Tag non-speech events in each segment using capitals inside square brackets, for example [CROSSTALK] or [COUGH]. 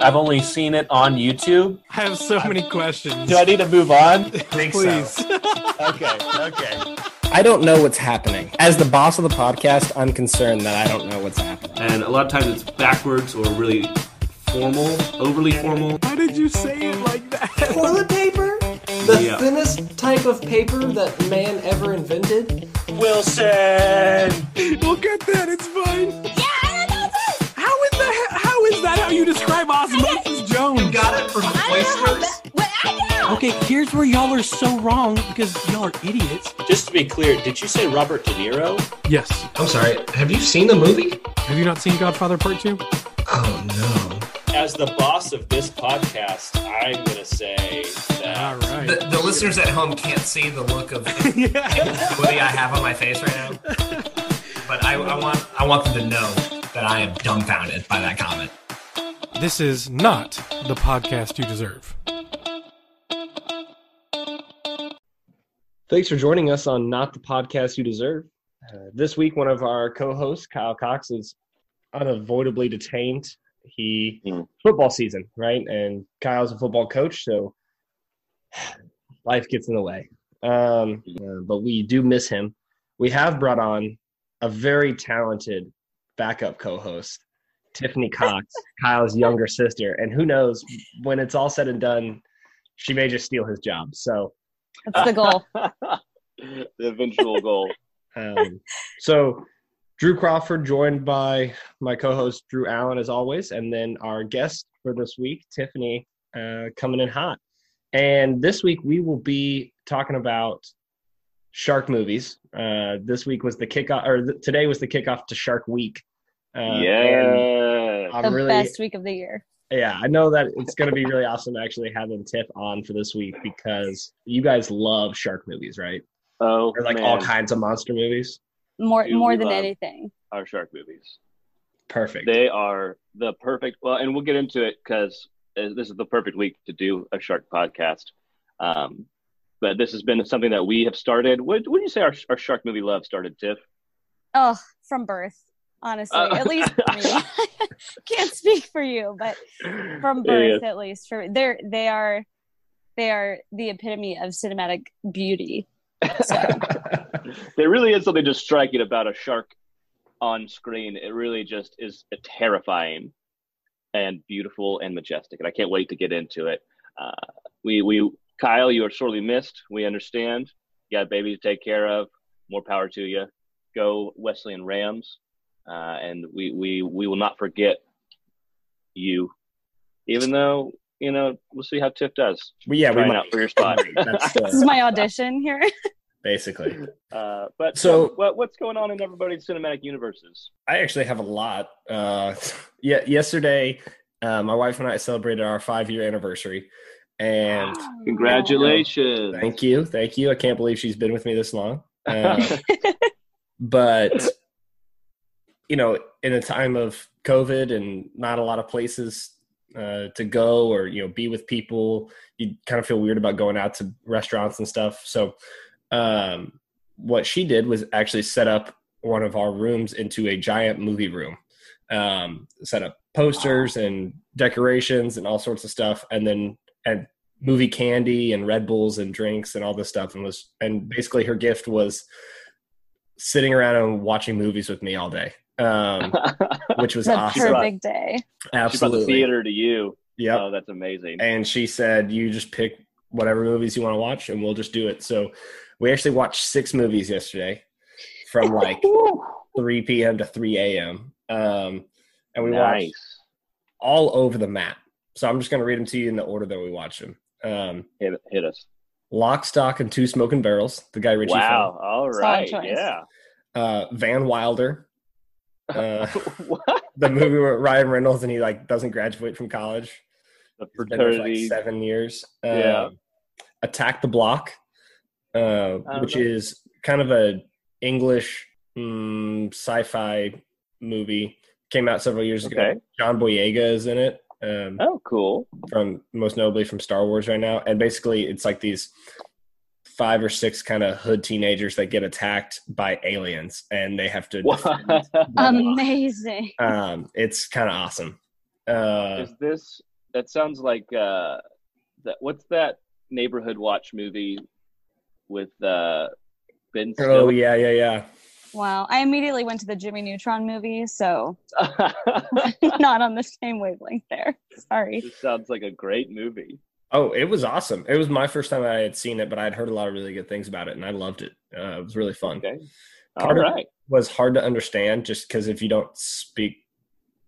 I've only seen it on YouTube. I have so many questions. Do I need to move on? [LAUGHS] think so. Please. [LAUGHS] okay, okay. I don't know what's happening. As the boss of the podcast, I'm concerned that I don't know what's happening. and a lot of times it's backwards or really formal, overly formal. Why did you say it like that? Toilet paper? The Yeah. thinnest type of paper that man ever invented? Wilson! We'll get that. It's fine. You describe Osmosis Jones? Got it from oysters? Okay, here's where y'all are so wrong because y'all are idiots. Just to be clear, did you say Robert De Niro? Yes. I'm sorry, have you seen the movie? Have you not seen Godfather Part Two? Oh no. As the boss of this podcast, I'm going to say that. All right. The, the listeners at home can't see the look of [LAUGHS] yeah. ambiguity I have on my face right now, but I, I want I want them to know that I am dumbfounded by that comment. This is not the podcast you deserve. Thanks for joining us on Not the Podcast You Deserve. Uh, this week, one of our co-hosts, Kyle Cox, is unavoidably detained. He Mm. football season, right? And Kyle's a football coach, so [SIGHS] life gets in the way. Um, uh, but we do miss him. We have brought on a very talented backup co-host, Tiffany Cox, Kyle's younger sister, and who knows when it's all said and done, she may just steal his job. So. That's the goal. [LAUGHS] the eventual goal. [LAUGHS] Um, so, Drew Crawford, joined by my co-host Drew Allen, as always, and then our guest for this week, Tiffany, uh, coming in hot. And this week we will be talking about shark movies. Uh, this week was the kickoff, or th- today was the kickoff to Shark Week. Uh, yeah. I'm the really, best week of the year. yeah, I know that it's going to be really awesome actually having Tiff on for this week because you guys love shark movies, right? Oh, Or like man. all kinds of monster movies. More Dude, more than anything. Our shark movies. Perfect. They are the perfect. Well, and we'll get into it because this is the perfect week to do a shark podcast. Um, but this has been something that we have started. What would you say our, our shark movie love started, Tiff? Oh, from birth. Honestly, Uh, at least for me. [LAUGHS] [LAUGHS] Can't speak for you, but from birth, at least for they're they are they are the epitome of cinematic beauty. So [LAUGHS] there really is something just striking about a shark on screen. It really just is terrifying and beautiful and majestic, and I can't wait to get into it. Uh, we we Kyle, you are sorely missed. We understand. You got a baby to take care of. More power to you. Go Wesleyan Rams, uh, and we we we will not forget you. Even though you know, we'll see how Tiff does. Well, yeah, we Trying might. out for your spot. [LAUGHS] That's this is uh, my audition here. [LAUGHS] basically. Uh, but So- so, what, what's going on in everybody's cinematic universes? I actually have a lot. Uh, [LAUGHS] yeah, yesterday, uh, my wife and I celebrated our five-year anniversary, and Congratulations! thank you, thank you. I can't believe she's been with me this long. Uh, but you know, in a time of COVID and not a lot of places uh, to go or you know be with people, you kind of feel weird about going out to restaurants and stuff. So, um, what she did was actually set up one of our rooms into a giant movie room. Um, set up posters and decorations and all sorts of stuff, and then and movie candy and Red Bulls and drinks and all this stuff, and was and basically her gift was sitting around and watching movies with me all day, um, which was [LAUGHS] the awesome. perfect day. She the Absolutely, theater to you. Yeah, Oh, that's amazing. And she said, "You just pick whatever movies you want to watch, and we'll just do it." So we actually watched six movies yesterday, from [LAUGHS] like 3 p.m. to 3 a.m. Um, and we watched all over the map. So I'm just going to read them to you in the order that we watched them. Um, Hit, hit us. Lock, Stock, and Two Smoking Barrels, the Guy Ritchie Wow. All Solid right. Yeah. Uh, Van Wilder, uh, [LAUGHS] the movie where Ryan Reynolds and he like doesn't graduate from college. The there for, like seven years. Yeah. Um, Attack the Block, uh, which know. is kind of a English mm, sci-fi movie. Came out several years ago. John Boyega is in it. Um, Oh, cool. from most notably from Star Wars right now. And basically, it's like these five or six kind of hood teenagers that get attacked by aliens, and they have to. What? defend them. [LAUGHS] Amazing. Um, it's kind of awesome. Uh, Is this that sounds like uh that what's that neighborhood watch movie with uh Ben oh yeah, yeah, yeah. Wow. I immediately went to the Jimmy Neutron movie, so [LAUGHS] [LAUGHS] not on the same wavelength there. Sorry. this sounds like a great movie. Oh, it was awesome. It was my first time I had seen it, but I'd heard a lot of really good things about it, and I loved it. Uh, it was really fun. Okay. All Part of- right. was hard to understand just because if you don't speak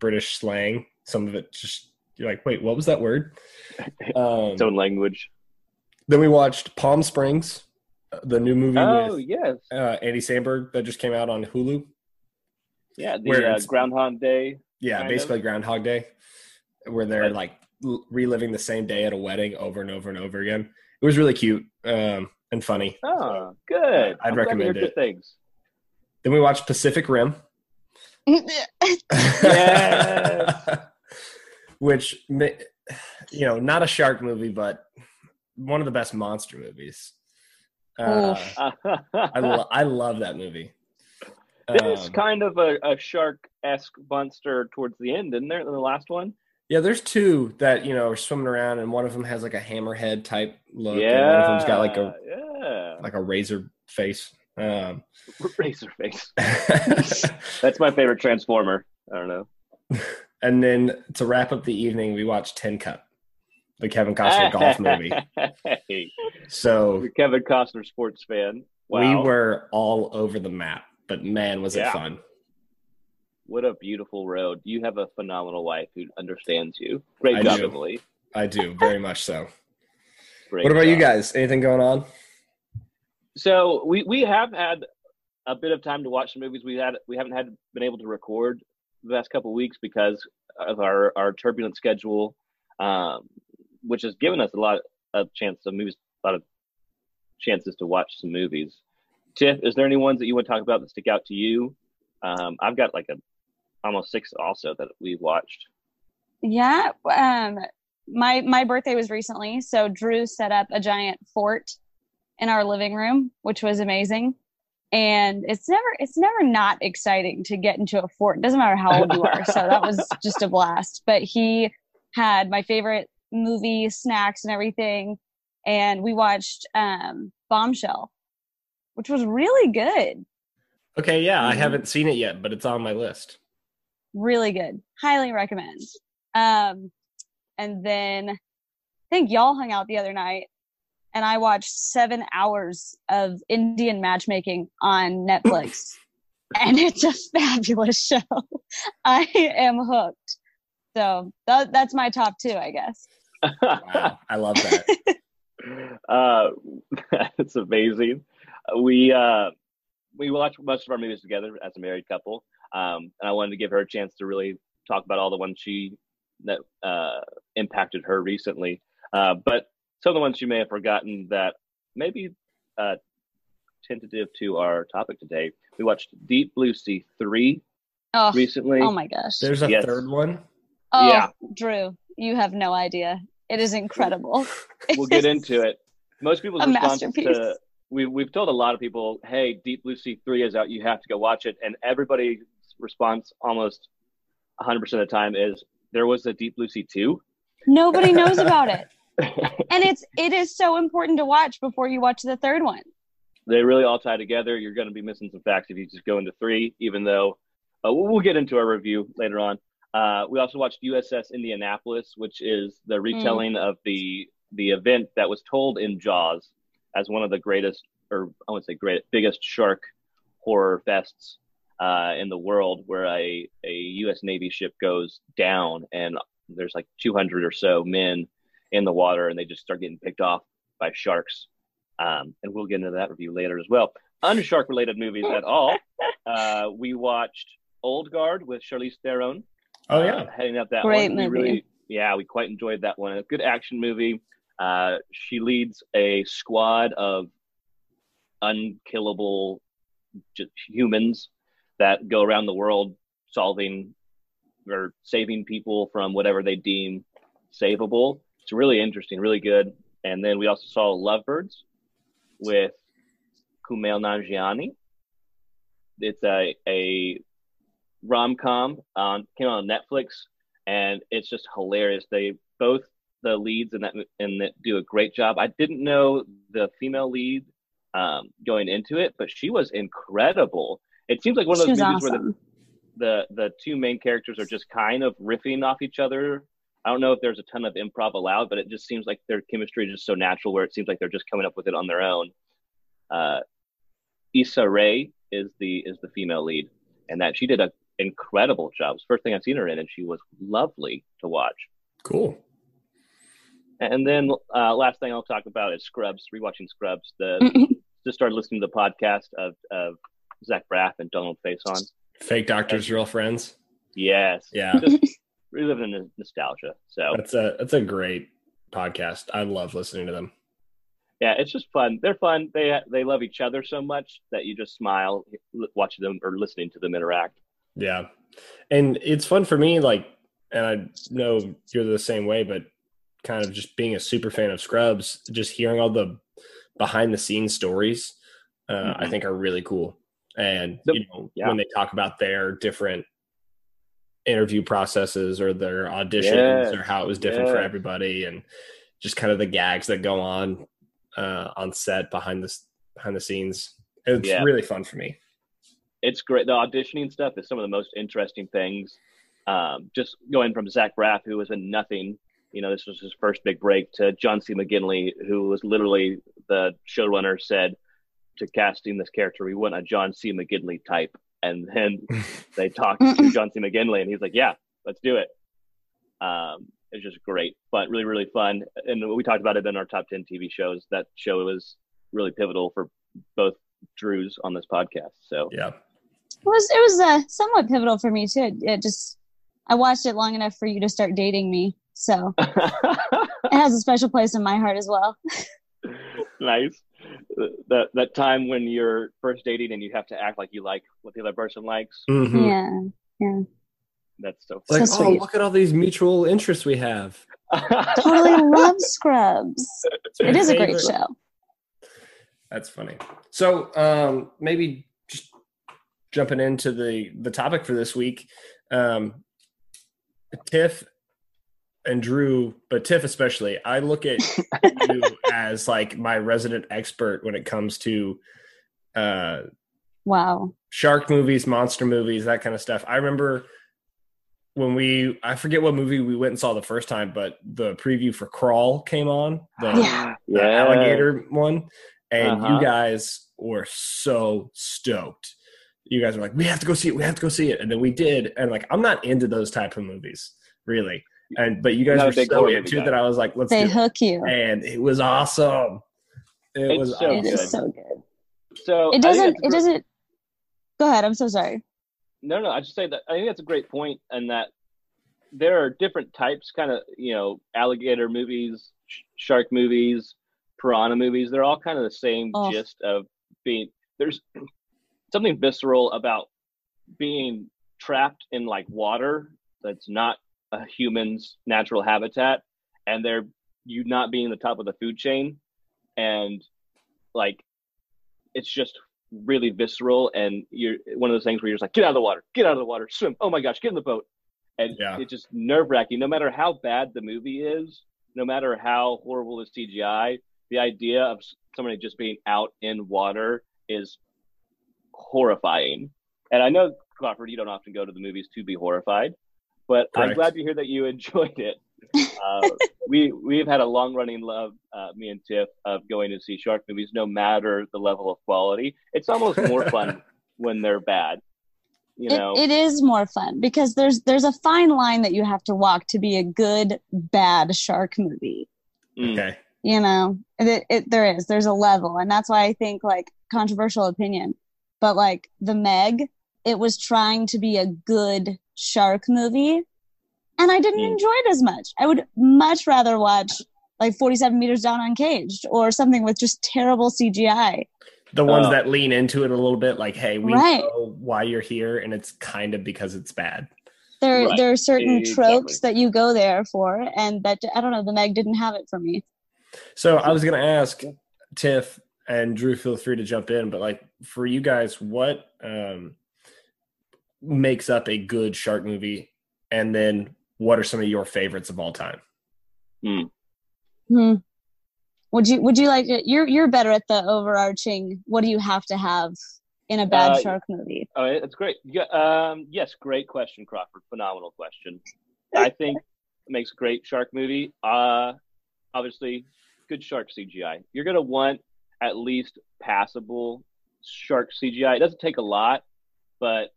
British slang, some of it just you're like, wait, what was that word? [LAUGHS] Um, Its own language. then we watched Palm Springs, uh, the new movie Oh with yes. uh, Andy Samberg that just came out on Hulu. Yeah, the uh, Groundhog Day. Yeah, basically Groundhog Day, where they're like reliving the same day at a wedding over and over and over again. It was really cute um, and funny. Oh, good. I'd I'm recommend hear good it. Things. Then we watched Pacific Rim. Yes. [LAUGHS] [LAUGHS] Which, you know, not a shark movie, but one of the best monster movies. Uh, I, lo- I love that movie. There's Um, kind of a, a shark esque monster towards the end, isn't there? In the last one. Yeah, there's two that you know are swimming around, and one of them has like a hammerhead type look, yeah. and one of them's got like a yeah like a razor face. Um, razor face. [LAUGHS] [LAUGHS] That's my favorite Transformer. I don't know. [LAUGHS] and then to wrap up the evening, we watched Tin Cup, the Kevin Costner golf movie. So you're Kevin Costner sports fan. Wow. we were all over the map, but man, was Yeah. it fun! What a beautiful road. You have a phenomenal wife who understands you. Great I job, do. Emily. I do very much so. Great What about you guys? Anything going on? So we we have had a bit of time to watch some movies. We had we haven't had been able to record the last couple of weeks because of our our turbulent schedule, um, which has given us a lot of chance of movies, a lot of chances to watch some movies. Tiff, is there any ones that you want to talk about that stick out to you? Um, I've got like a almost six also that we've watched. Yeah. Um my my birthday was recently, so Drew set up a giant fort in our living room, which was amazing. And it's never it's never not exciting to get into a fort. It doesn't matter how old you are. So that was [LAUGHS] just a blast. But he had my favorite movie, snacks and everything. And we watched um Bombshell, which was really good. Okay, yeah, I Mhm. haven't seen it yet, but it's on my list. Really good. Highly recommend. Um and then i think y'all hung out the other night and i watched seven hours of indian matchmaking on netflix [LAUGHS] and it's a fabulous show. [LAUGHS] I am hooked. So that, that's my top two i guess. Wow, I love that. [LAUGHS] uh, that's amazing. We uh, we watch most of our movies together as a married couple, um, and I wanted to give her a chance to really talk about all the ones she that uh, impacted her recently. Uh, but some of the ones she may have forgotten that maybe uh, tentative to our topic today. We watched Deep Blue Sea three oh, recently. oh my gosh There's a Yes. third one. oh yeah. drew you have no idea it is incredible [LAUGHS] we'll get into it. Most people's A response masterpiece. to we we've told a lot of people, "Hey, Deep Blue Sea three is out. You have to go watch it." And everybody's response, almost 100 percent of the time, is there was a Deep Blue Sea two. nobody [LAUGHS] knows about it and it's it is so important to watch before you watch the third one they really all tie together. You're going to be missing some facts if you just go into three, even though uh, we'll, get into our review later on. Uh, we also watched USS Indianapolis, which is the retelling of the the event that was told in Jaws as one of the greatest, or I would say great, biggest shark horror fests uh, in the world, where a a U.S. Navy ship goes down and there's like 200 or so men in the water, and they just start getting picked off by sharks. Um, and we'll get into that review later as well. Unshark related movies at all. [LAUGHS] Uh, we watched Old Guard with Charlize Theron. Oh uh, yeah. heading up that Great one. We movie. really, yeah, we quite enjoyed that one. A good action movie. Uh, she leads a squad of unkillable just humans that go around the world solving or saving people from whatever they deem savable. It's really interesting, really good. And then we also saw Lovebirds with Kumail Nanjiani. It's a a rom com came out on Netflix, and it's just hilarious. They both the leads in that that do a great job. I didn't know the female lead um, going into it, but she was incredible. It seems like one of those was movies where the, the the two main characters are just kind of riffing off each other. I don't know if there's a ton of improv allowed, but it just seems like their chemistry is just so natural where it seems like they're just coming up with it on their own. Uh, Issa Rae is the is the female lead, and that she did an incredible job. It's the first thing I've seen her in, and she was lovely to watch. Cool. And then uh, last thing I'll talk about is Scrubs. Rewatching Scrubs. The just started listening to the podcast of of Zach Braff and Donald Faison. Fake doctors, real friends. Yes, Yeah, just [LAUGHS] reliving the nostalgia. So that's a that's a great podcast. I love listening to them. yeah, it's just fun. They're fun. They they love each other so much that you just smile watching them or listening to them interact. Yeah, and it's fun for me. Like, and I know you're the same way, but kind of just being a super fan of Scrubs, just hearing all the behind the scenes stories, uh, I Mhm. think are really cool. And you know, Yeah. when they talk about their different interview processes or their auditions Yes. or how it was different for everybody, and just kind of the gags that go on uh, on set behind this behind the scenes, it's Yeah. really fun for me. it's great. The auditioning stuff is some of the most interesting things. Um, just going from Zach Braff, who was in nothing, you know, this was his first big break, to John C. McGinley, who was literally the showrunner said to casting this character, we want a John C. McGinley type. And then [LAUGHS] they talked to John C. McGinley, and he's like, yeah, let's do it. Um, it's just great, but really, really fun. And we talked about it in our top 10 TV shows. That show was really pivotal for both Drews on this podcast. So, Yeah. It was it was uh, somewhat pivotal for me too. It, it just I watched it long enough for you to start dating me, so [LAUGHS] it has a special place in my heart as well. nice. That that time when you're first dating and you have to act like you like what the other person likes. Mhm. Yeah, That's so It's like, So oh, sweet. look at all these mutual interests we have. [LAUGHS] totally love Scrubs. It is a great show. That's funny. So um, maybe just jumping into the the topic for this week, um, Tiff and Drew, but Tiff especially. I look at [LAUGHS] you as like my resident expert when it comes to uh, Wow. shark movies, monster movies, that kind of stuff. I remember when we I forget what movie we went and saw the first time, but the preview for Crawl came on. The, Yeah. the alligator one, and Uh-huh. you guys were so stoked. You guys were like, "We have to go see it. We have to go see it," and then we did. And like, I'm not into those type of movies, really. And but you guys Not were big so horror into guy. that I was like, "Let's They do it," hook you. and it was awesome. It It's was so awesome. is good. so good. So It doesn't. It great- doesn't. Go ahead. I'm so sorry. No, no. I just say that I think that's a great point, and that there are different types, kind of you know, alligator movies, sh- shark movies, piranha movies. They're all kind of the same Oh. gist of being. There's [CLEARS THROAT] something visceral about being trapped in like water that's not a human's natural habitat, and they're you not being the top of the food chain, and like it's just really visceral and you're one of those things where you're just like get out of the water get out of the water swim oh my gosh get in the boat. And Yeah. it's just nerve wracking no matter how bad the movie is no matter how horrible the cgi the idea of somebody just being out in water is horrifying. And i know crawford you don't often go to the movies to be horrified but i'm glad to hear that you [LAUGHS] enjoyed it uh, we we've had a long running love, uh, me and Tiff, of going to see shark movies, no matter the level of quality. It's almost more [LAUGHS] fun when they're bad. You It, know, it is more fun because there's there's a fine line that you have to walk to be a good bad shark movie. Mm. Okay. You know, it, it there is there's a level, and that's why I think like controversial opinion, but like the Meg, it was trying to be a good shark movie, and I didn't Mm. enjoy it as much. I would much rather watch like 47 meters down uncaged or something with just terrible CGI. The ones Oh. that lean into it a little bit, like, "Hey, we Right. know why you're here, and it's kind of because it's bad." There, Right. there are certain Exactly. tropes that you go there for, and that I don't know. The Meg didn't have it for me. So I was going to ask Tiff and Drew, feel free to jump in, but like for you guys, what um, makes up a good shark movie, and then what are some of your favorites of all time? Hmm. hmm. Would you would you like it? You're you're better at the overarching. What do you have to have in a bad Uh, shark movie? Oh, it's great. Yeah, um, yes, great question, Crawford. Phenomenal question. I think it makes a great shark movie. Uh, obviously, good shark CGI. You're gonna want at least passable shark CGI. It doesn't take a lot, but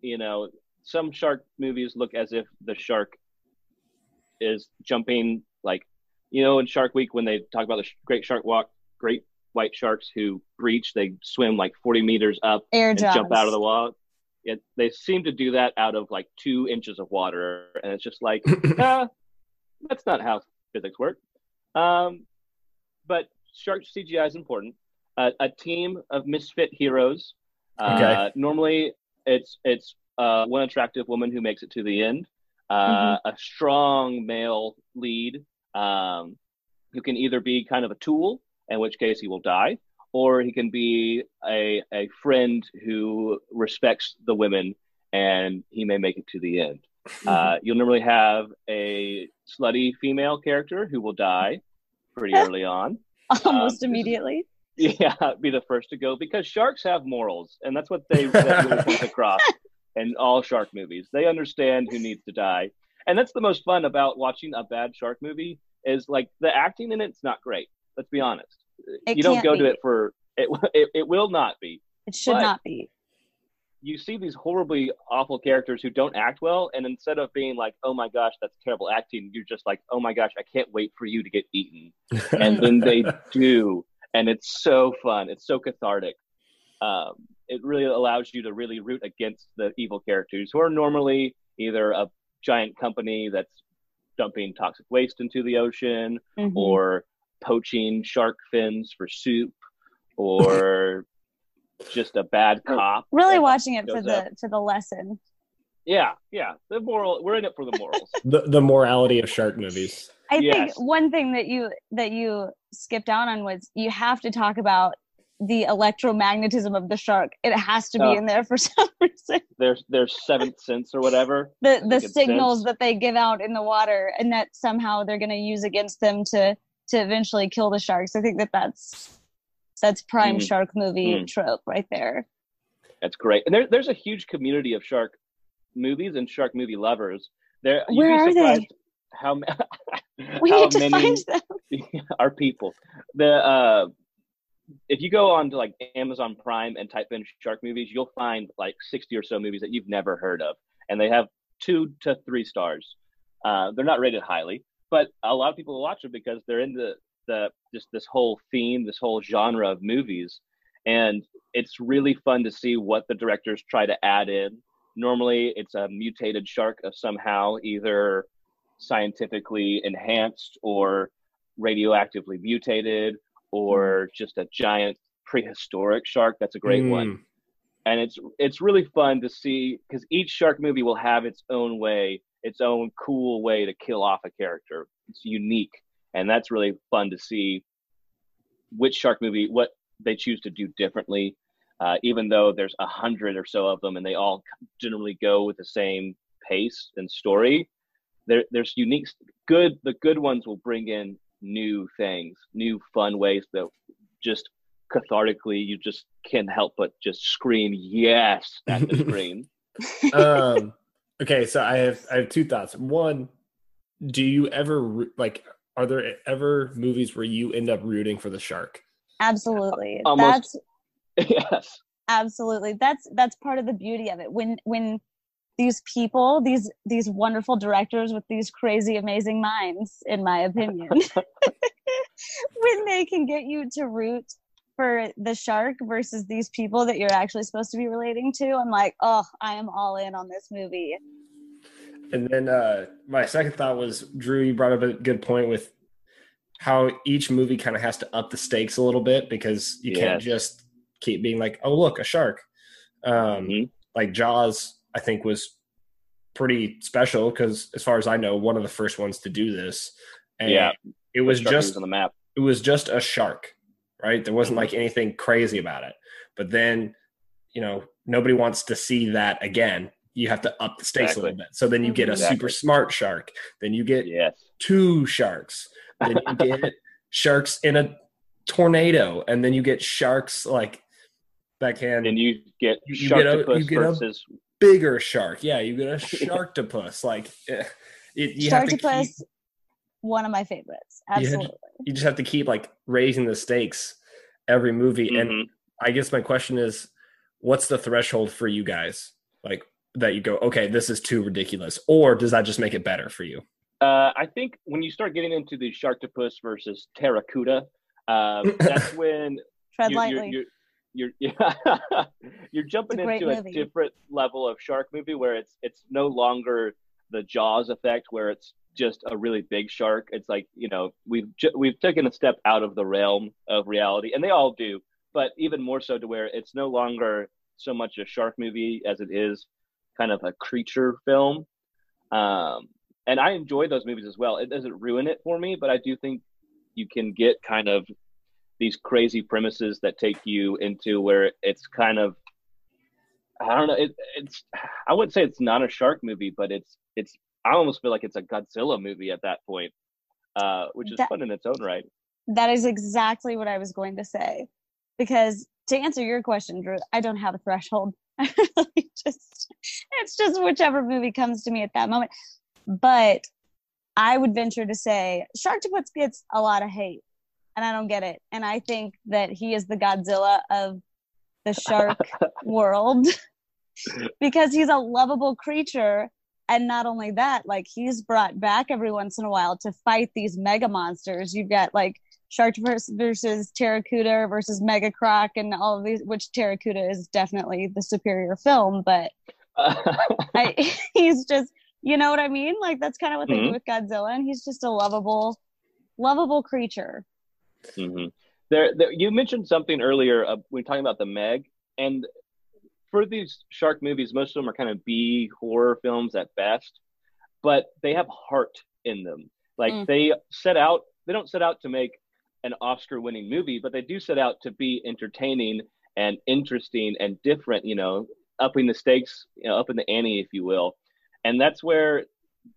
you know, some shark movies look as if the shark is jumping like you know in Shark Week when they talk about the Great Shark Walk, great white sharks who breach, they swim like 40 meters up Air and Jaws. jump out of the wall. It, they seem to do that out of like two inches of water, and it's just like, [CLEARS THROAT] ah, that's not how physics work. Um, but shark CGI is important. Uh, a team of misfit heroes. Uh, Okay. Normally, it's it's uh, one attractive woman who makes it to the end. Uh, A strong male lead um, who can either be kind of a tool, in which case he will die, or he can be a, a friend who respects the women and he may make it to the end. Uh, you'll normally have a slutty female character who will die pretty [LAUGHS] early on. Almost um, immediately. Yeah, be the first to go because sharks have morals, and that's what they [LAUGHS] that really comes across in all shark movies. They understand who needs to die, and that's the most fun about watching a bad shark movie. Is like the acting in it's not great. Let's be honest. It you don't can't go to it for it. [LAUGHS] It, it will not be. It should but- not be. You see these horribly awful characters who don't act well, and instead of being like, "Oh my gosh, that's terrible acting," you're just like, "Oh my gosh, I can't wait for you to get eaten." [LAUGHS] and then they do, and it's so fun. It's so cathartic. Um, it really allows you to really root against the evil characters who are normally either a giant company that's dumping toxic waste into the ocean, Mhm. or poaching shark fins for soup, or [LAUGHS] just a bad cop. really watching it for the up. for the lesson. Yeah, yeah. The moral. We're in it for the morals. [LAUGHS] the the morality of shark movies. I Yes. think one thing that you that you skipped out on was you have to talk about the electromagnetism of the shark. It has to be Oh. in there for [LAUGHS] some reason. there's there's seventh sense or whatever. The the signals sense. that they give out in the water, and that somehow they're going to use against them to to eventually kill the sharks. I think that that's that's prime Mhm. shark movie Mhm. trope right there. That's great. And there, there's a huge community of shark movies and shark movie lovers. There, Where are they? How, [LAUGHS] We how need to many find them. [LAUGHS] are people? The uh, if you go on to like Amazon Prime and type in shark movies, you'll find like 60 or so movies that you've never heard of, and they have two to three stars. Uh, they're not rated highly, but a lot of people will watch them because they're into the just this whole theme, this whole genre of movies, and it's really fun to see what the directors try to add in. Normally, it's a mutated shark of somehow either scientifically enhanced or radioactively mutated or just a giant prehistoric shark. That's a great one Mm. and it's it's really fun to see because each shark movie will have its own way its own cool way to kill off a character it's unique and that's really fun to see which shark movie what they choose to do differently uh, even though there's a hundred or so of them and they all generally go with the same pace and story there, there's unique good the good ones will bring in new things new fun ways that just cathartically you just can't help but just scream yes at the [LAUGHS] screen um, [LAUGHS] okay, so I have I have two thoughts. One, do you ever like? Are there ever movies where you end up rooting for the shark? Absolutely. Almost. That's [LAUGHS] yes absolutely that's that's part of the beauty of it when when these people these these wonderful directors with these crazy amazing minds in my opinion [LAUGHS] [LAUGHS] when they can get you to root for the shark versus these people that you're actually supposed to be relating to i'm like oh i am all in on this movie And then uh, my second thought was Drew. You brought up a good point with how each movie kind of has to up the stakes a little bit because you can't just keep being like, "Oh, look, a shark." Um, Mhm. Like Jaws, I think was pretty special because, as far as I know, one of the first ones to do this. And Yeah. it was just on the map it was just a shark, right? There wasn't mm-hmm. like anything crazy about it. But then, you know, nobody wants to see that again. you have to up the stakes Exactly. a little bit. So then you get a Exactly. super smart shark. Then you get Yes. two sharks. Then you [LAUGHS] get sharks in a tornado, and then you get sharks like backhand And you get You- get a- you get versus bigger shark. Yeah, you get a [LAUGHS] sharktopus. like eh, it, you have to keep, one of my favorites. had to- Absolutely. you just have to keep like raising the stakes every movie. And Mhm. I guess my question is, what's the threshold for you guys? Like that you go, okay, this is too ridiculous, or does that just make it better for you? Uh, I think when you start getting into the Sharktopus versus Pteracuda, um, [LAUGHS] that's when Tread you're, lightly. you're, you're, you're, [LAUGHS] you're jumping a into a movie. different level of shark movie where it's it's no longer the Jaws effect where it's just a really big shark. It's like you know we've ju- we've taken a step out of the realm of reality, and they all do, but even more so to where it's no longer so much a shark movie as it is kind of a creature film. Um, and I enjoy those movies as well. It doesn't ruin it for me, but I do think you can get kind of these crazy premises that take you into where it's kind of I don't know. It, it's I wouldn't say it's not a shark movie, but it's it's I almost feel like it's a Godzilla movie at that point, uh, which is That- fun in its own right. That is exactly what I was going to say. Because to answer your question, Drew, I don't have a threshold. [LAUGHS] I really just it's just whichever movie comes to me at that moment. But I would venture to say Sharktopus gets a lot of hate, and I don't get it. And I think that he is the Godzilla of the shark [LAUGHS] world [LAUGHS] because he's a lovable creature. And not only that, like he's brought back every once in a while to fight these mega monsters. You've got like Shark vers- versus Pteracuda versus Mega Croc and all of these, which Pteracuda is definitely the superior film, but I, [LAUGHS] he's just, you know what I mean? Like that's kind of what they Mhm. do with Godzilla, and he's just a lovable, lovable creature. Hmm There, there, you mentioned something earlier uh, when talking about the Meg, and for these shark movies, most of them are kind of B horror films at best, but they have heart in them. Like Mm. they set out, they don't set out to make an Oscar-winning movie, but they do set out to be entertaining and interesting and different. You know, upping the stakes, you know, up in the ante, if you will, and that's where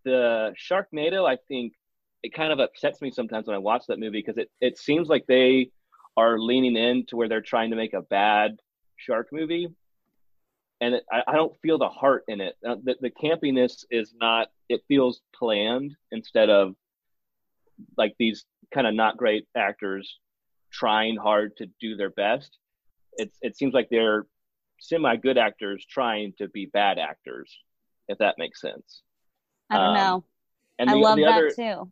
the Sharknado, I think, it kind of upsets me sometimes when I watch that movie because it, it seems like they are leaning in to where they're trying to make a bad shark movie. And it, I, I don't feel the heart in it. Uh, the, the campiness is not, it feels planned instead of like these kind of not great actors trying hard to do their best. It's, it seems like they're semi good actors trying to be bad actors, if that makes sense. I don't Um, know. And I the, love the that other, too.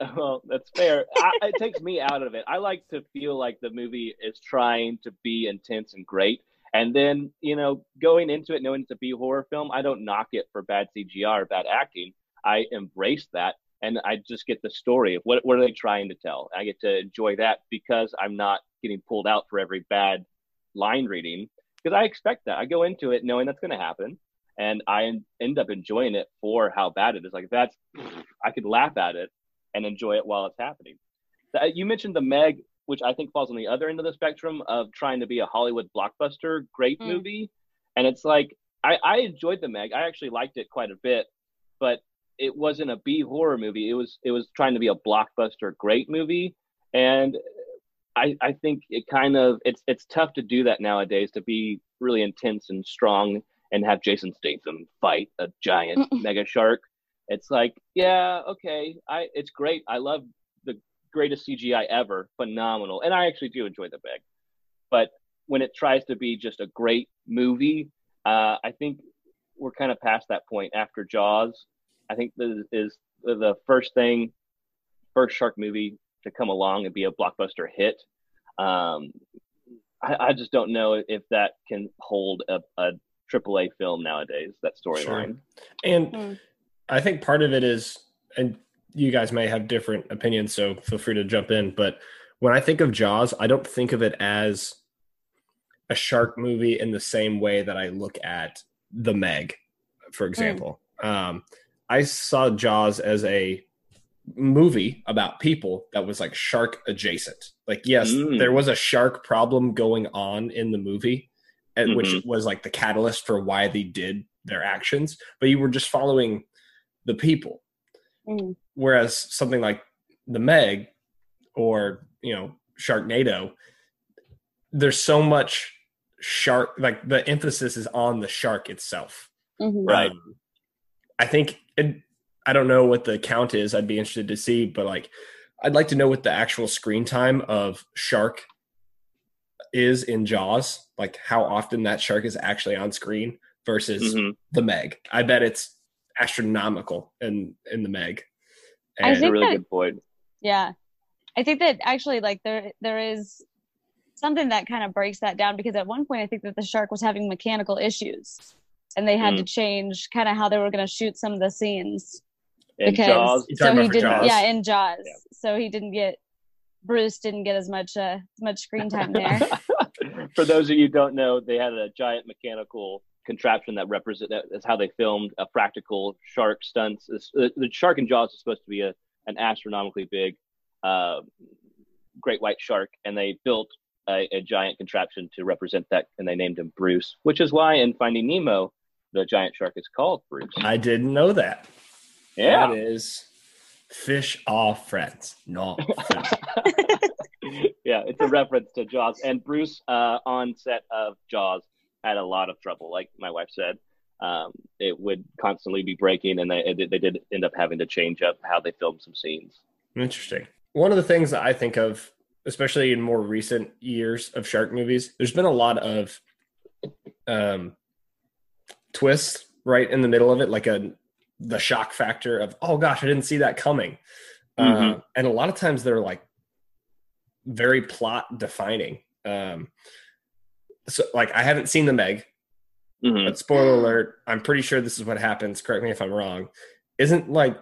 [LAUGHS] well, that's fair. I, it takes me out of it. I like to feel like the movie is trying to be intense and great. And then, you know, going into it knowing it's a B horror film, I don't knock it for bad CGI or bad acting. I embrace that and I just get the story of what, what are they trying to tell. I get to enjoy that because I'm not getting pulled out for every bad line reading because I expect that. I go into it knowing that's going to happen and I end up enjoying it for how bad it is. Like that's, I could laugh at it and enjoy it while it's happening. You mentioned the Meg, which I think falls on the other end of the spectrum of trying to be a Hollywood blockbuster, great Mm. movie, and it's like I, I enjoyed the Meg. I actually liked it quite a bit, but it wasn't a B horror movie. It was it was trying to be a blockbuster, great movie, and I I think it kind of it's it's tough to do that nowadays to be really intense and strong and have Jason Statham fight a giant mega shark. It's like, yeah, okay, I it's great. I love the greatest CGI ever, phenomenal, and I actually do enjoy the big But when it tries to be just a great movie, uh, I think we're kind of past that point after Jaws. I think this is the first thing, first shark movie to come along and be a blockbuster hit. Um, I, I just don't know if that can hold a, a AAA film nowadays. That storyline. And Mm. I think part of it is, and you guys may have different opinions, so feel free to jump in. But when I think of Jaws, I don't think of it as a shark movie in the same way that I look at The Meg, for example. Um, I saw Jaws as a movie about people that was like shark adjacent. Like, yes, Mm. there was a shark problem going on in the movie, and which Mhm. was like the catalyst for why they did their actions, but you were just following the people. Mhm. Whereas something like the Meg or you know Sharknado, there's so much shark like the emphasis is on the shark itself. Mhm. Right. Um, I think it, I don't know what the count is. I'd be interested to see, but like I'd like to know what the actual screen time of shark is in Jaws, like how often that shark is actually on screen versus Mhm. the Meg. I bet it's astronomical in in the Meg. I And That's a think really that- good point. Yeah. I think that actually like there there is something that kind of breaks that down because at one point I think that the shark was having mechanical issues and they had Mm. to change kind of how they were going to shoot some of the scenes And because Jaws, so he didn't Jaws? yeah in Jaws Yeah. so he didn't get Bruce didn't get as much uh, as much screen time there. [LAUGHS] For those of you who don't know, they had a giant mechanical contraption that represent that's how they filmed a practical shark stunts. The, the shark in Jaws is supposed to be a an astronomically big uh, great white shark, and they built a, a giant contraption to represent that, and they named him Bruce, which is why in Finding Nemo, the giant shark is called Bruce. I didn't know that. Yeah. That is fish are friends, not friends. [LAUGHS] [LAUGHS] yeah, it's a reference to Jaws. And Bruce uh, on set of Jaws had a lot of trouble, like my wife said. Um, it would constantly be breaking, and they they did end up having to change up how they filmed some scenes. Interesting. One of the things that I think of, especially in more recent years of shark movies, there's been a lot of um, twists right in the middle of it, like a the shock factor of oh gosh, I didn't see that coming, uh, Mhm. and a lot of times they're like very plot defining. Um, so, like I haven't seen the Meg, Mhm. but spoiler alert, I'm pretty sure this is what happens. Correct me if I'm wrong. Isn't like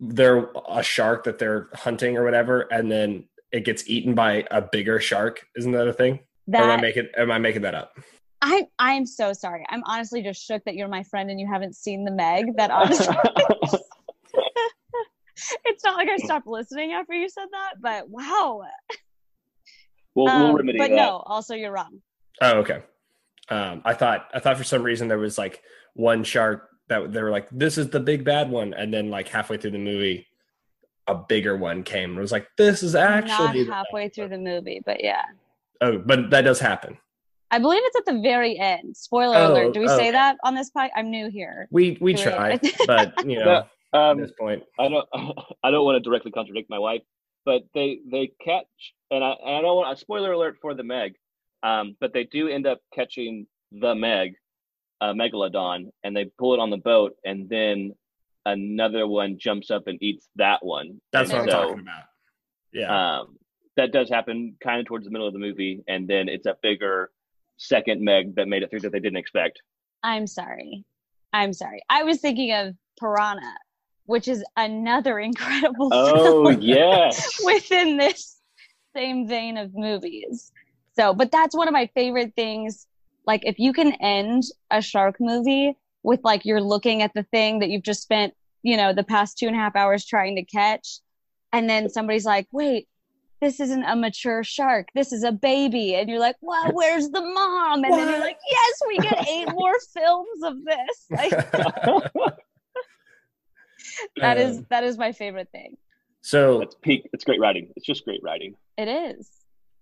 they're a shark that they're hunting or whatever, and then it gets eaten by a bigger shark? Isn't that a thing? or am I making am I making that up? I I'm so sorry. I'm honestly just shook that you're my friend and you haven't seen the Meg. That honestly [LAUGHS] it's not like I stopped listening after you said that, but wow. we'll, we'll Um, remedy but that. no, also you're wrong. Oh, okay. Um, I thought I thought for some reason there was like one shark that they were like, "This is the big bad one," and then like halfway through the movie, a bigger one came. It was like, "This is actually not halfway bad through the movie, but yeah. Oh, but that does happen. I believe it's at the very end. Spoiler Oh, alert. Do we okay. say that on this podcast? I'm new here. We we Do try, it. [LAUGHS] but you know, at Um, this point, I don't [LAUGHS] I don't want to directly contradict my wife, but they they catch and I and I don't want a spoiler alert for the Meg, um, but they do end up catching the Meg, uh, megalodon, and they pull it on the boat, and then another one jumps up and eats that one. that's And what I'm talking about. Yeah. Um, that does happen kind of towards the middle of the movie, and then it's a bigger second Meg that made it through that they didn't expect. I'm sorry. I'm sorry. I was thinking of Piranha, which is another [LAUGHS] incredible Oh yes. [LAUGHS] within this same vein of movies. So, but that's one of my favorite things. Like, if you can end a shark movie with like you're looking at the thing that you've just spent, you know, the past two and a half hours trying to catch, and then somebody's like, wait, this isn't a mature shark. This is a baby. And you're like, well, where's the mom? And then you're like, yes, we get eight more [LAUGHS] films of this. Like, [LAUGHS] that is Um, that is my favorite thing. so That's peak. It's great writing. It's just great writing. It is.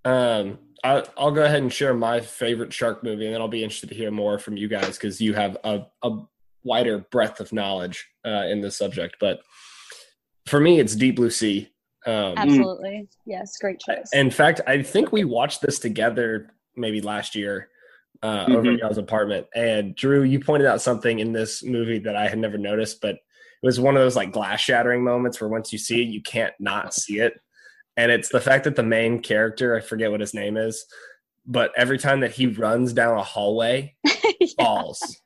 Um, I, I'll go ahead and share my favorite shark movie, and then I'll be interested to hear more from you guys because you have a, a wider breadth of knowledge uh, in this subject. But for me, it's Deep Blue Sea. Um, Absolutely. Yes, great choice. in fact, I think we watched this together maybe last year uh, over at y'all's apartment. And Drew, you pointed out something in this movie that I had never noticed, but it was one of those like glass shattering moments where once you see it, you can't not see it. And it's the fact that the main character, I forget what his name is, but every time that he runs down a hallway, [LAUGHS] falls.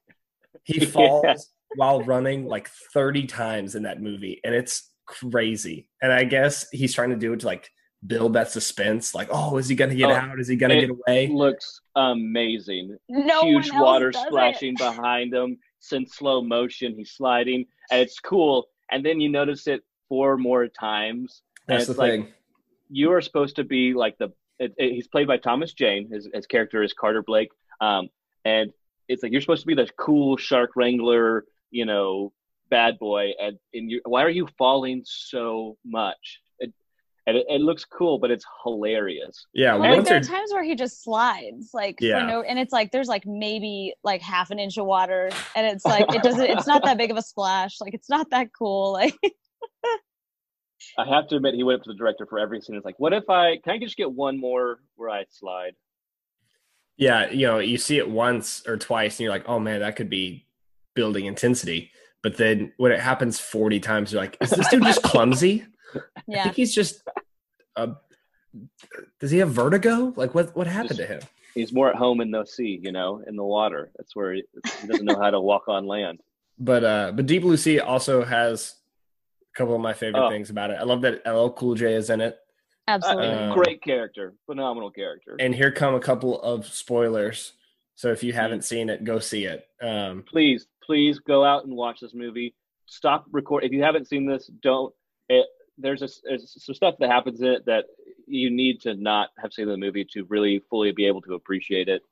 He falls Yeah. while running like 30 times in that movie, and it's crazy. And I guess he's trying to do it to like build that suspense, like, oh, is he gonna get Oh, out? Is he gonna it- get away? looks amazing. no Huge water does it. splashing behind him. It's in slow motion. He's sliding, and it's cool. And then you notice it four more times. And That's the like thing. You are supposed to be like the. It, it- he's played by Thomas Jane. His, his character is Carter Blake, um, and it's like you're supposed to be the cool shark wrangler, you know, bad boy, and, and you why are you falling so much? It, and it, it looks cool, but it's hilarious. Yeah, Well, like there are times where he just slides, like for Yeah. no, and it's like there's like maybe like half an inch of water, and it's like it doesn't, it's not that big of a splash, like it's not that cool, like [LAUGHS] I have to admit, he went up to the director for every scene. It's like, what if I can I just get one more where I slide? yeah, you know, you see it once or twice, and you're like, oh man, that could be building intensity. But then when it happens 40 times, you're like, is this dude just clumsy? [LAUGHS] I yeah. think he's just. Uh, does he have vertigo? Like, what what happened to him? He's more at home in the sea, you know, in the water. That's where he, he doesn't know how to walk on land. But uh, but Deep Blue Sea also has a couple of my favorite Oh. things about it. I love that LL Cool J is in it. Absolutely. Uh, Great character, phenomenal character. And here come a couple of spoilers. So if you haven't seen it, go see it. Um, please, please go out and watch this movie. Stop record. If you haven't seen this, don't. It, there's, a, there's some stuff that happens in it that you need to not have seen the movie to really fully be able to appreciate it.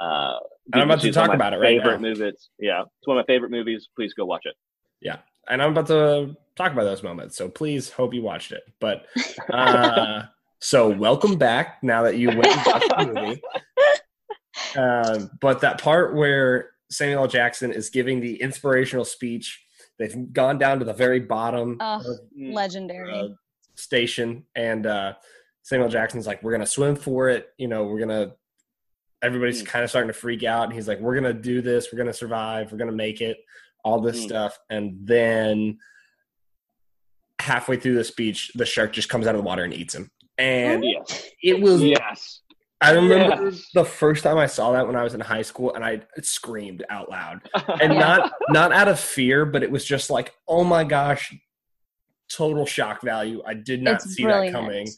Uh, And I'm about to talk about it right favorite now. Movies. Yeah, it's one of my favorite movies. Please go watch it. And I'm about to talk about those moments. So please hope you watched it. But [LAUGHS] uh, so welcome back now that you went and watched the movie. [LAUGHS] Um, but that part where Samuel L. Jackson is giving the inspirational speech, they've gone down to the very bottom Oh, of legendary. uh, station, and uh, Samuel Jackson's like, "We're gonna swim for it. You know, we're gonna." Everybody's Mm. kind of starting to freak out, and he's like, "We're gonna do this. We're gonna survive. We're gonna make it." All this Mm. stuff, and then halfway through the speech, the shark just comes out of the water and eats him. And Yes. it was. Yes. I remember Yes. the first time I saw that when I was in high school, and I screamed out loud and [LAUGHS] not not out of fear, but it was just like, oh my gosh, total shock value. I did not It's see brilliant. that coming.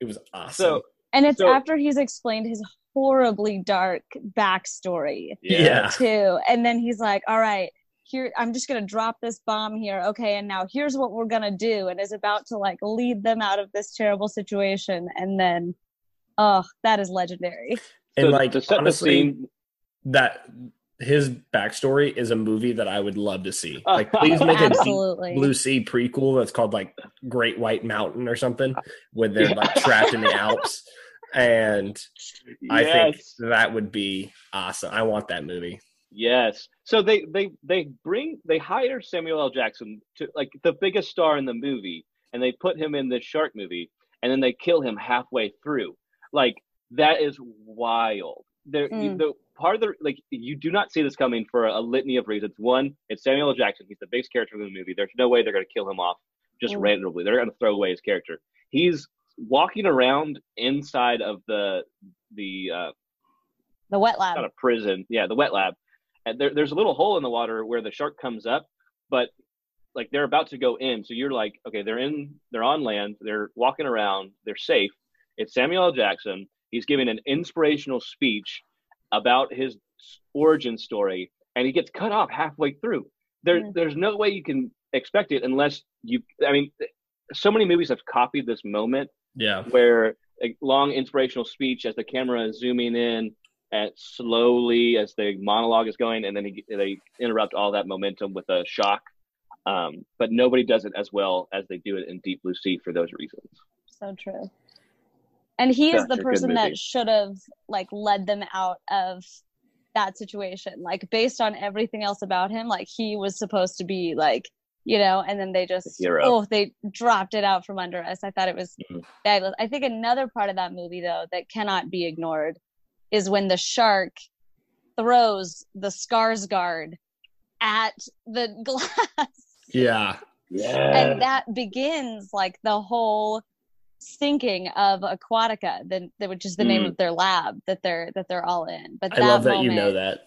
It was awesome. so And it's So- after he's explained his horribly dark backstory yeah. too. And then he's like, all right, here, I'm just going to drop this bomb here. Okay. And now here's what we're going to do. And is about to like lead them out of this terrible situation. And then, oh, that is legendary. and so like to set honestly, the scene, that his backstory is a movie that I would love to see. [LAUGHS] Like, please make a Blue Sea prequel that's called like Great White Mountain or something, where they're like [LAUGHS] trapped in the Alps. And I think that would be awesome. I want that movie. Yes. So they they they bring they hire Samuel L. Jackson to like the biggest star in the movie, and they put him in this shark movie, and then they kill him halfway through. Like that is wild. There, you, Mm. the part of the like you do not see this coming for a, litany of reasons. One, it's Samuel L. Jackson. He's the biggest character in the movie. There's no way they're going to kill him off just Mm. randomly. They're going to throw away his character. He's walking around inside of the the uh, the wet lab. not a prison. Yeah, the wet lab. And there, there's a little hole in the water where the shark comes up, but like they're about to go in. So you're like, okay, they're in, they're on land, they're walking around, they're safe. It's Samuel L. Jackson. He's giving an inspirational speech about his origin story, and he gets cut off halfway through. There, Mm. there's no way you can expect it unless you. I mean, so many movies have copied this moment Yeah. where a long inspirational speech as the camera is zooming in at slowly as the monologue is going and then he, they interrupt all that momentum with a shock. Um, but nobody does it as well as they do it in deep blue sea for those reasons. So true. And he is the person that should have like led them out of that situation. Like based on everything else about him like he was supposed to be like you know and then they just oh they dropped it out from under us. I thought it was Mhm. fabulous. I think another part of that movie though that cannot be ignored is when the shark throws the Skarsgård at the [LAUGHS] glass Yeah. yeah and that begins like the whole sinking of aquatica the, the, which is the name Mm. of their lab that they're that they're all in but I love that you know that.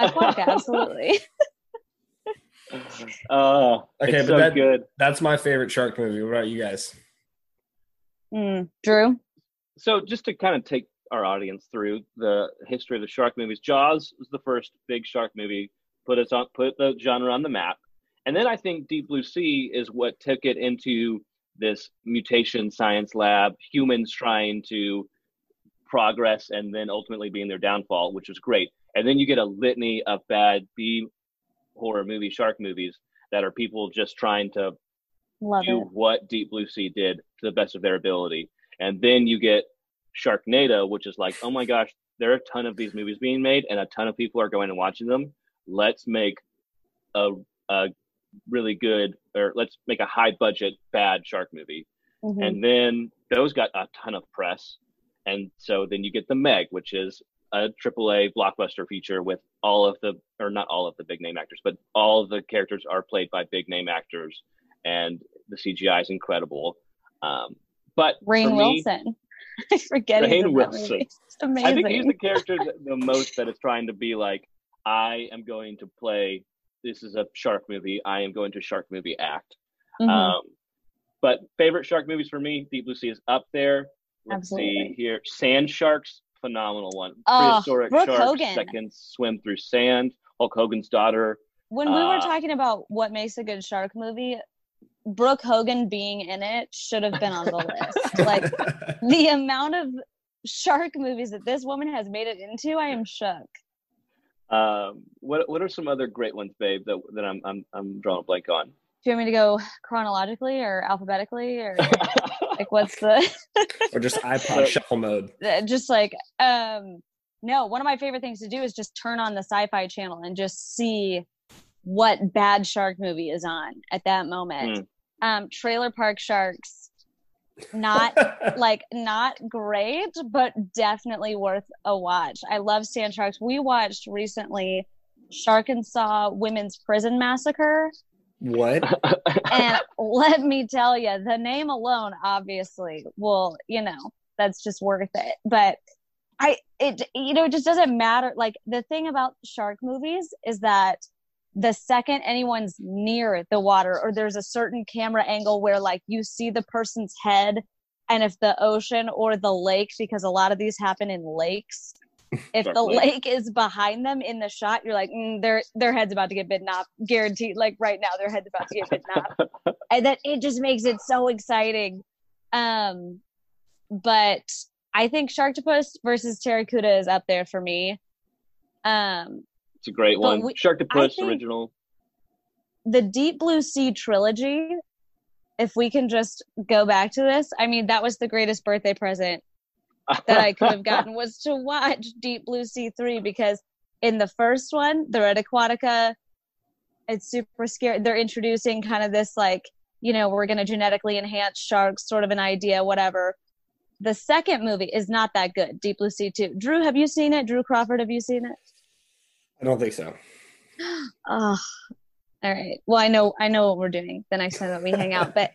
aquatica [LAUGHS] absolutely [LAUGHS] oh Okay, it's but so that- good That's my favorite shark movie. What about you guys? Mm. drew so just to kind of take our audience through the history of the shark movies jaws was the first big shark movie put us on put the genre on the map and then i think deep blue sea is what took it into this mutation science lab humans trying to progress and then ultimately being their downfall which was great and then you get a litany of bad B horror movie shark movies that are people just trying to Love do it. what Deep Blue Sea did to the best of their ability. And then you get Sharknado, which is like, oh my gosh, there are a ton of these movies being made, and a ton of people are going and watching them. Let's make a, a really good, or let's make a high budget bad shark movie. Mhm. And then those got a ton of press. And so then you get the Meg, which is a AAA blockbuster feature with all of the, or not all of the big name actors, but all of the characters are played by big name actors, and the CGI is incredible. Um, but Rain me, Wilson. [LAUGHS] I forget he's Rainn in that Wilson. amazing. I think he's the [LAUGHS] character the most that is trying to be like, I am going to play. This is a shark movie. I am going to shark movie act. Mhm. Um, but favorite shark movies for me, Deep Blue Sea is up there. Let's see here. Sand Sharks, phenomenal one. Oh, Prehistoric Brooke sharks Hogan. that can swim through sand. Hulk Hogan's daughter. when we were uh, talking about what makes a good shark movie, Brooke Hogan being in it should have been on the list. [LAUGHS] Like the amount of shark movies that this woman has made it into, I am shook. Um, what what are some other great ones, babe? That that I'm I'm I'm drawing a blank on. Do you want me to go chronologically or alphabetically or [LAUGHS] like what's the or just [LAUGHS] iPod shuffle mode. uh, just like um no one of my favorite things to do is just turn on the sci-fi channel and just see what bad shark movie is on at that moment um trailer park sharks not [LAUGHS] like not great but definitely worth a watch i love sand sharks we watched recently Sharkansas women's prison massacre what? [LAUGHS] and let me tell you, the name alone obviously will, you know, that's just worth it. But I, it, you know, it just doesn't matter. Like the thing about shark movies is that the second anyone's near the water or there's a certain camera angle where like you see the person's head and if the ocean or the lake, because a lot of these happen in lakes, [LAUGHS] if the lake. is behind them in the shot, you're like, mm, their their head's about to get bitten off, guaranteed. Like right now, their head's about to get bitten off, [LAUGHS] and that it just makes it so exciting. Um, but I think Sharktopus versus Pteracuda is up there for me. Um, It's a great one. we- Sharktopus I think- original. the Deep Blue Sea trilogy. If we can just go back to this, I mean, that was the greatest birthday present that I could have gotten was to watch Deep Blue Sea 3 because in the first one, the Red Aquatica, it's super scary. They're introducing kind of this like, you know, we're going to genetically enhance sharks sort of an idea, whatever. The second movie is not that good, Deep Blue Sea 2. Drew, have you seen it? Drew Crawford, have you seen it? I don't think so. Oh, all right. Well, I know I know what we're doing the next time that we hang out, but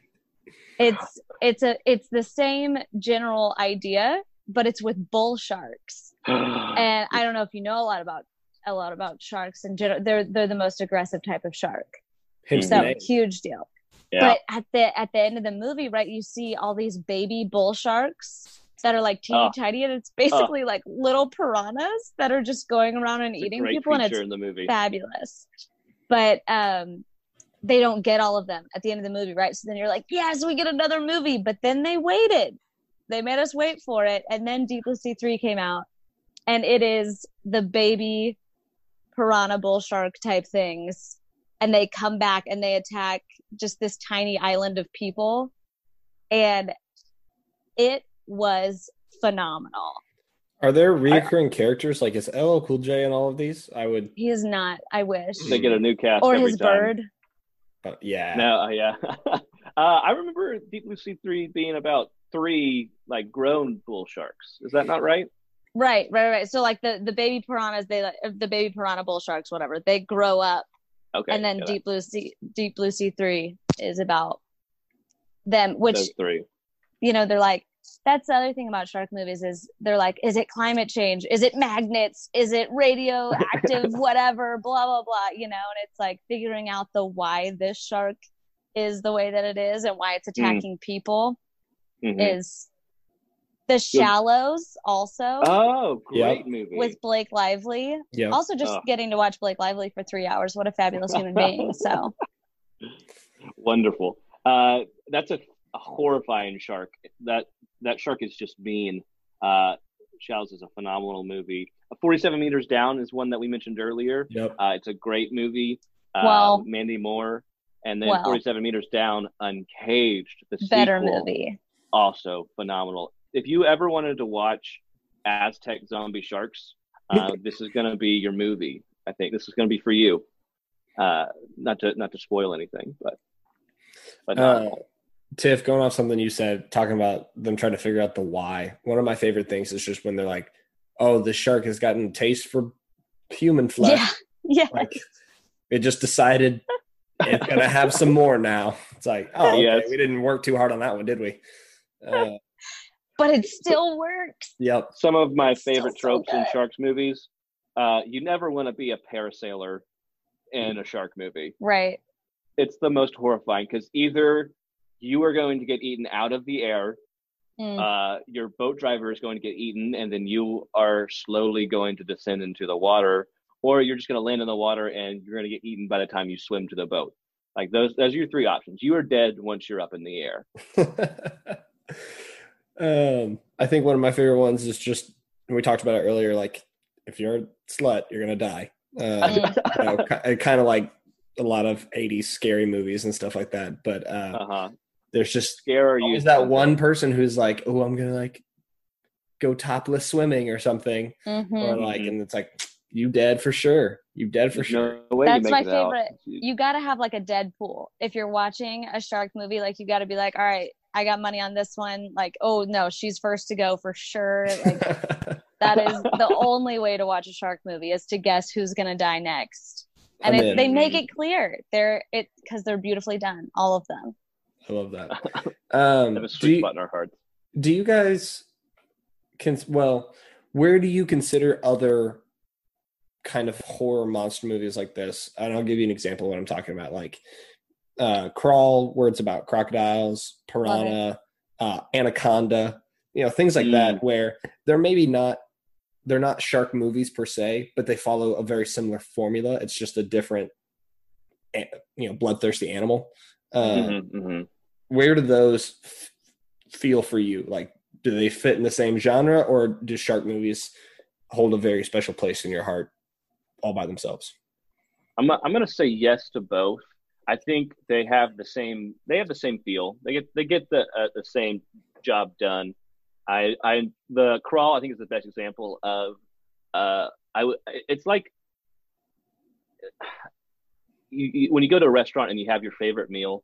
it's it's a it's the same general idea, but it's with bull sharks. [GASPS] And I don't know if you know a lot about a lot about sharks in general. They're they're the most aggressive type of shark. So name. huge deal. yeah. But at the at the end of the movie, right, you see all these baby bull sharks that are like teeny Oh. tiny, and it's basically like little piranhas that are just going around and eating people, and it's in the movie. fabulous. But um they don't get all of them at the end of the movie, right? So then you're like, yes, we get another movie. But then they waited. They made us wait for it. And then Deep Blue Sea 3 came out. And it is the baby piranha bull shark type things. And they come back and they attack just this tiny island of people. And it was phenomenal. Are there reoccurring characters like is LL Cool J in all of these? I would. He is not, I wish. They get a new cast Or every his time. bird. Uh, yeah. No, uh, yeah. [LAUGHS] uh, I remember Deep Blue Sea three being about three like grown bull sharks. Is that not right? Right, right, right. So like the the baby piranhas, they like the baby piranha bull sharks, whatever. They grow up, Okay. and then yeah, Deep Blue Sea Deep Blue Sea three is about them. Which those three. you know they're like. That's the other thing about shark movies is they're like, is it climate change? Is it magnets? Is it radioactive? [LAUGHS] whatever, blah blah blah. You know, and it's like figuring out the why this shark is the way that it is and why it's attacking people Mhm. is the shallows also Oh, great Yep. movie. with Blake Lively. Yeah. Also, just Oh. getting to watch Blake Lively for three hours. What a fabulous human [LAUGHS] being. So, Wonderful. Uh, that's a, a horrifying shark. That that shark is just mean. Uh, Shallows is a phenomenal movie. Uh, 47 Meters Down is one that we mentioned earlier. Yep. Uh, it's a great movie. Uh, Well- Mandy Moore. And then Well. 47 Meters Down, Uncaged, the Better sequel, movie. also phenomenal. If you ever wanted to watch Aztec zombie sharks, [LAUGHS] uh, this is going to be your movie. I think this is going to be for you. Uh, not to not to spoil anything, but but Uh, no. Tiff, going off something you said, talking about them trying to figure out the why. One of my favorite things is just when they're like, "Oh, the shark has gotten a taste for human flesh. Yeah. [LAUGHS] Yeah. Like it just decided it's gonna have some more now." It's like, oh, okay, Yes. we didn't work too hard on that one, did we? Uh, But it still works. yep. some of my Still favorite so tropes in sharks movies. Uh, you never want to be a parasailer in a shark movie. Right. It's the most horrifying because either you are going to get eaten out of the air, Mm. uh, your boat driver is going to get eaten, and then you are slowly going to descend into the water, or you're just going to land in the water and you're going to get eaten by the time you swim to the boat. Like those, those are your three options. You are dead once you're up in the air. [LAUGHS] um, I think one of my favorite ones is just we talked about it earlier. Like, if you're a slut, you're gonna die. Um, you know, kind of like a lot of '80s scary movies and stuff like that. But uh, Uh huh. There's just Scare you. always that one person who's like, "Oh, I'm gonna like go topless swimming or something," Mhm. or like, Mhm. and it's like, "You dead for sure. You dead for sure." no way That's my it out. favorite. You got to have like a Deadpool. If you're watching a shark movie, like you got to be like, all right, I got money on this one. Like, oh no, she's first to go for sure. Like [LAUGHS] that is the only way to watch a shark movie is to guess who's gonna die next. And it, they make it clear. They're it because they're beautifully done, all of them. I love that. [LAUGHS] Have Um, a do sweet you, spot in our hearts. do you guys can well where do you consider other kind of horror monster movies like this and i'll give you an example of what i'm talking about like uh crawl where it's about crocodiles piranha uh anaconda you know things like that where they're maybe not they're not shark movies per se but they follow a very similar formula it's just a different you know bloodthirsty animal uh, Mhm, mhm. Where do those f- feel for you? Like, do they fit in the same genre, or do shark movies hold a very special place in your heart all by themselves? I'm I'm gonna say yes to both. I think they have the same they have the same feel. They get they get the uh, the same job done. I I the crawl I think is the best example of uh I it's like [SIGHS] you, you, when you go to a restaurant and you have your favorite meal,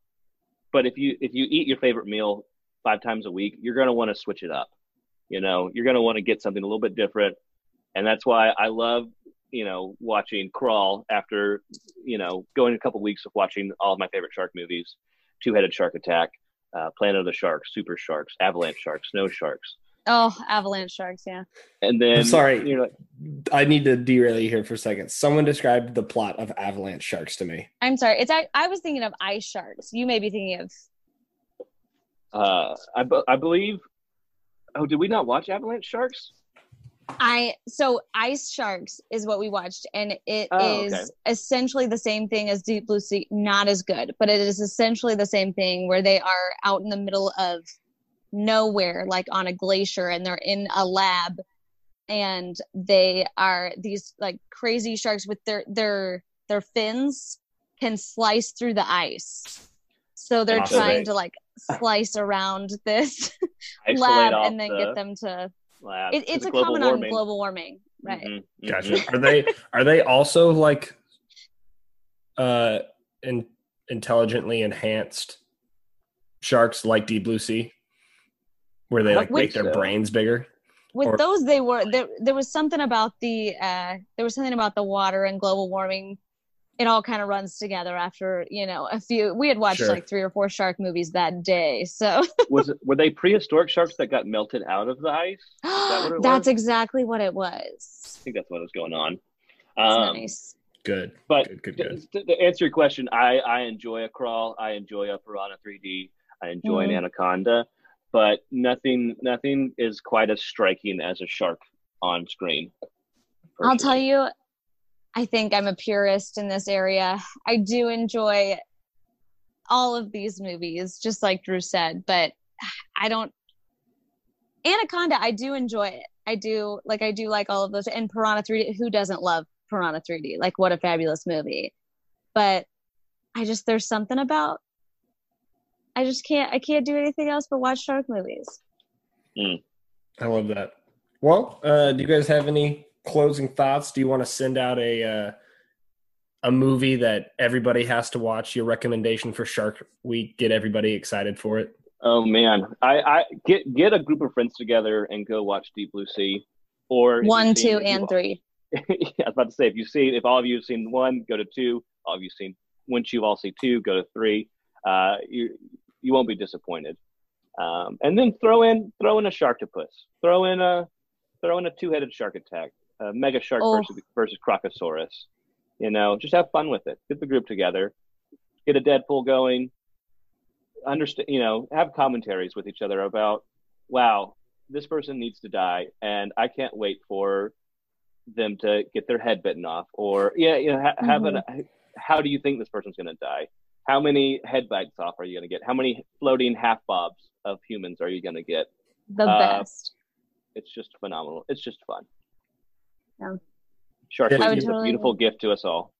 but if you if you eat your favorite meal five times a week, you're gonna want to switch it up. You know, you're gonna want to get something a little bit different, and that's why I love you know watching Crawl after you know going a couple weeks of watching all of my favorite shark movies, Two Headed Shark Attack, uh, Planet of the Sharks, Super Sharks, Avalanche Sharks, Snow Sharks, Oh, avalanche sharks, yeah. and then I'm sorry. you know I need to derail you here for a second. Someone described the plot of Avalanche Sharks to me. I'm sorry. It's I, I was thinking of ice sharks. You may be thinking of uh, I be- I believe. Oh, did we not watch Avalanche Sharks? I so ice sharks is what we watched, and it is Oh, okay. essentially the same thing as Deep Blue Sea. Not as good, but it is essentially the same thing where they are out in the middle of nowhere, like on a glacier, and they're in a lab, and they are these like crazy sharks with their their their fins can slice through the ice. So they're Awesome. trying to like slice around [LAUGHS] this lab and then the get them to lab it, it's the a global comment warming. on global warming right Mhm, mhm. Gotcha. are they are they also like uh in, intelligently enhanced sharks like Deep Blue Sea, where they like don't make their brains bigger? with Or- those they were there there was something about the uh there was something about the water and global warming it all kind of runs together after you know a few we had watched Sure. like three or four shark movies that day so [LAUGHS] was it, were they prehistoric sharks that got melted out of the ice? that [GASPS] that's was? exactly what it was I think that's what was going on. That's Um, nice Good. But good, good, to, good. to- to answer your question, I, I enjoy a crawl. I enjoy a Piranha 3D. I enjoy Mhm. an Anaconda, but nothing nothing is quite as striking as a shark on screen. I'll tell you, I think I'm a purist in this area. I do enjoy all of these movies, just like Drew said, but I don't. Anaconda, I do enjoy it. I do like I do like all of those. And Piranha 3D, who doesn't love Piranha 3D? Like what a fabulous movie. But I just there's something about I just can't I can't do anything else but watch shark movies. I love that. Well, uh, do you guys have any closing thoughts? Do you want to send out a uh, a movie that everybody has to watch? Your recommendation for Shark Week? Get everybody excited for it. Oh man, I, I get get a group of friends together and go watch Deep Blue Sea, or One, two, if you- and three. [LAUGHS] yeah, I was about to say if you see if all of you have seen one, go to two. All of you seen once you've all seen two, go to three. Uh, you you won't be disappointed. Um, and then throw in throw in a sharktopus. Throw in a throw in a two headed shark attack. A mega shark Oh. versus versus Crocosaurus. You know, just have fun with it. Get the group together. Get a Deadpool going. Understand, you know, have commentaries with each other about, wow, this person needs to die, and I can't wait for them to get their head bitten off, or yeah, you know, ha- have an. How do you think this person's going to die? How many head bites off are you going to get? How many floating half bobs of humans are you going to get? The Uh, best. It's just phenomenal. It's just fun. Yeah. Shark I Week is totally a beautiful gift to us all.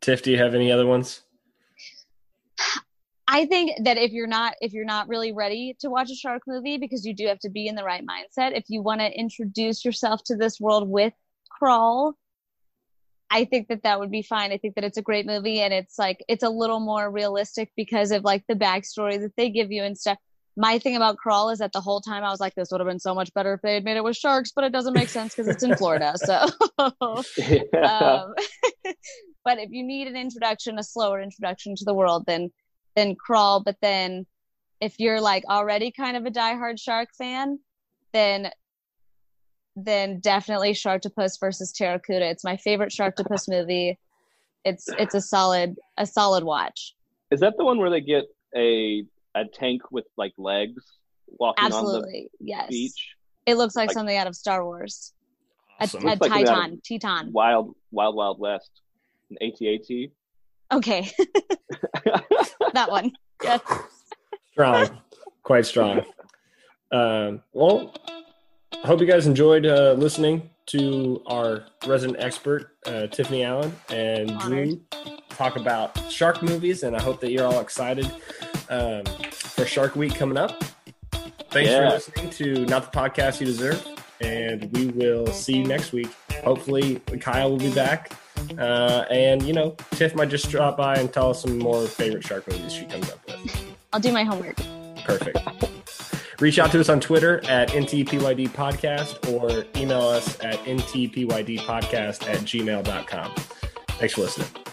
Tiff, do you have any other ones? I think that if you're not if you're not really ready to watch a shark movie because you do have to be in the right mindset, if you want to introduce yourself to this world with Crawl, I think that that would be fine. I think that it's a great movie and it's like it's a little more realistic because of like the backstory that they give you and stuff. My thing about Crawl is that the whole time I was like, this would have been so much better if they had made it with sharks, but it doesn't make sense because it's in Florida. So [LAUGHS] um, [LAUGHS] but if you need an introduction, a slower introduction to the world, then then crawl. But then if you're like already kind of a diehard shark fan, then then definitely Sharktopus versus Pteracuda. It's my favorite Sharktopus movie. It's it's a solid a solid watch. Is that the one where they get a a tank with like legs walking on Absolutely, the yes. beach? It looks like, Like- something out of Star Wars. A, Awesome. a Looks like something out of- Titan, Teton. Wild Wild Wild West, an AT-AT. Okay, [LAUGHS] that one. Yes. [LAUGHS] Strong, quite strong. Um, [LAUGHS] well, I hope you guys enjoyed uh, listening to our resident expert, uh, Tiffany Allen and Drew, talk about shark movies, and I hope that you're all excited um, for Shark Week coming up. Thanks Yeah. for listening to Not the Podcast You Deserve, and we will see you next week. Hopefully, Kyle will be back. Uh, and, you know, Tiff might just drop by and tell us some more favorite shark movies she comes up with. I'll do my homework. Perfect. [LAUGHS] Reach out to us on Twitter at NTPYD Podcast or email us at NTPYD Podcast at gmail.com. Thanks for listening.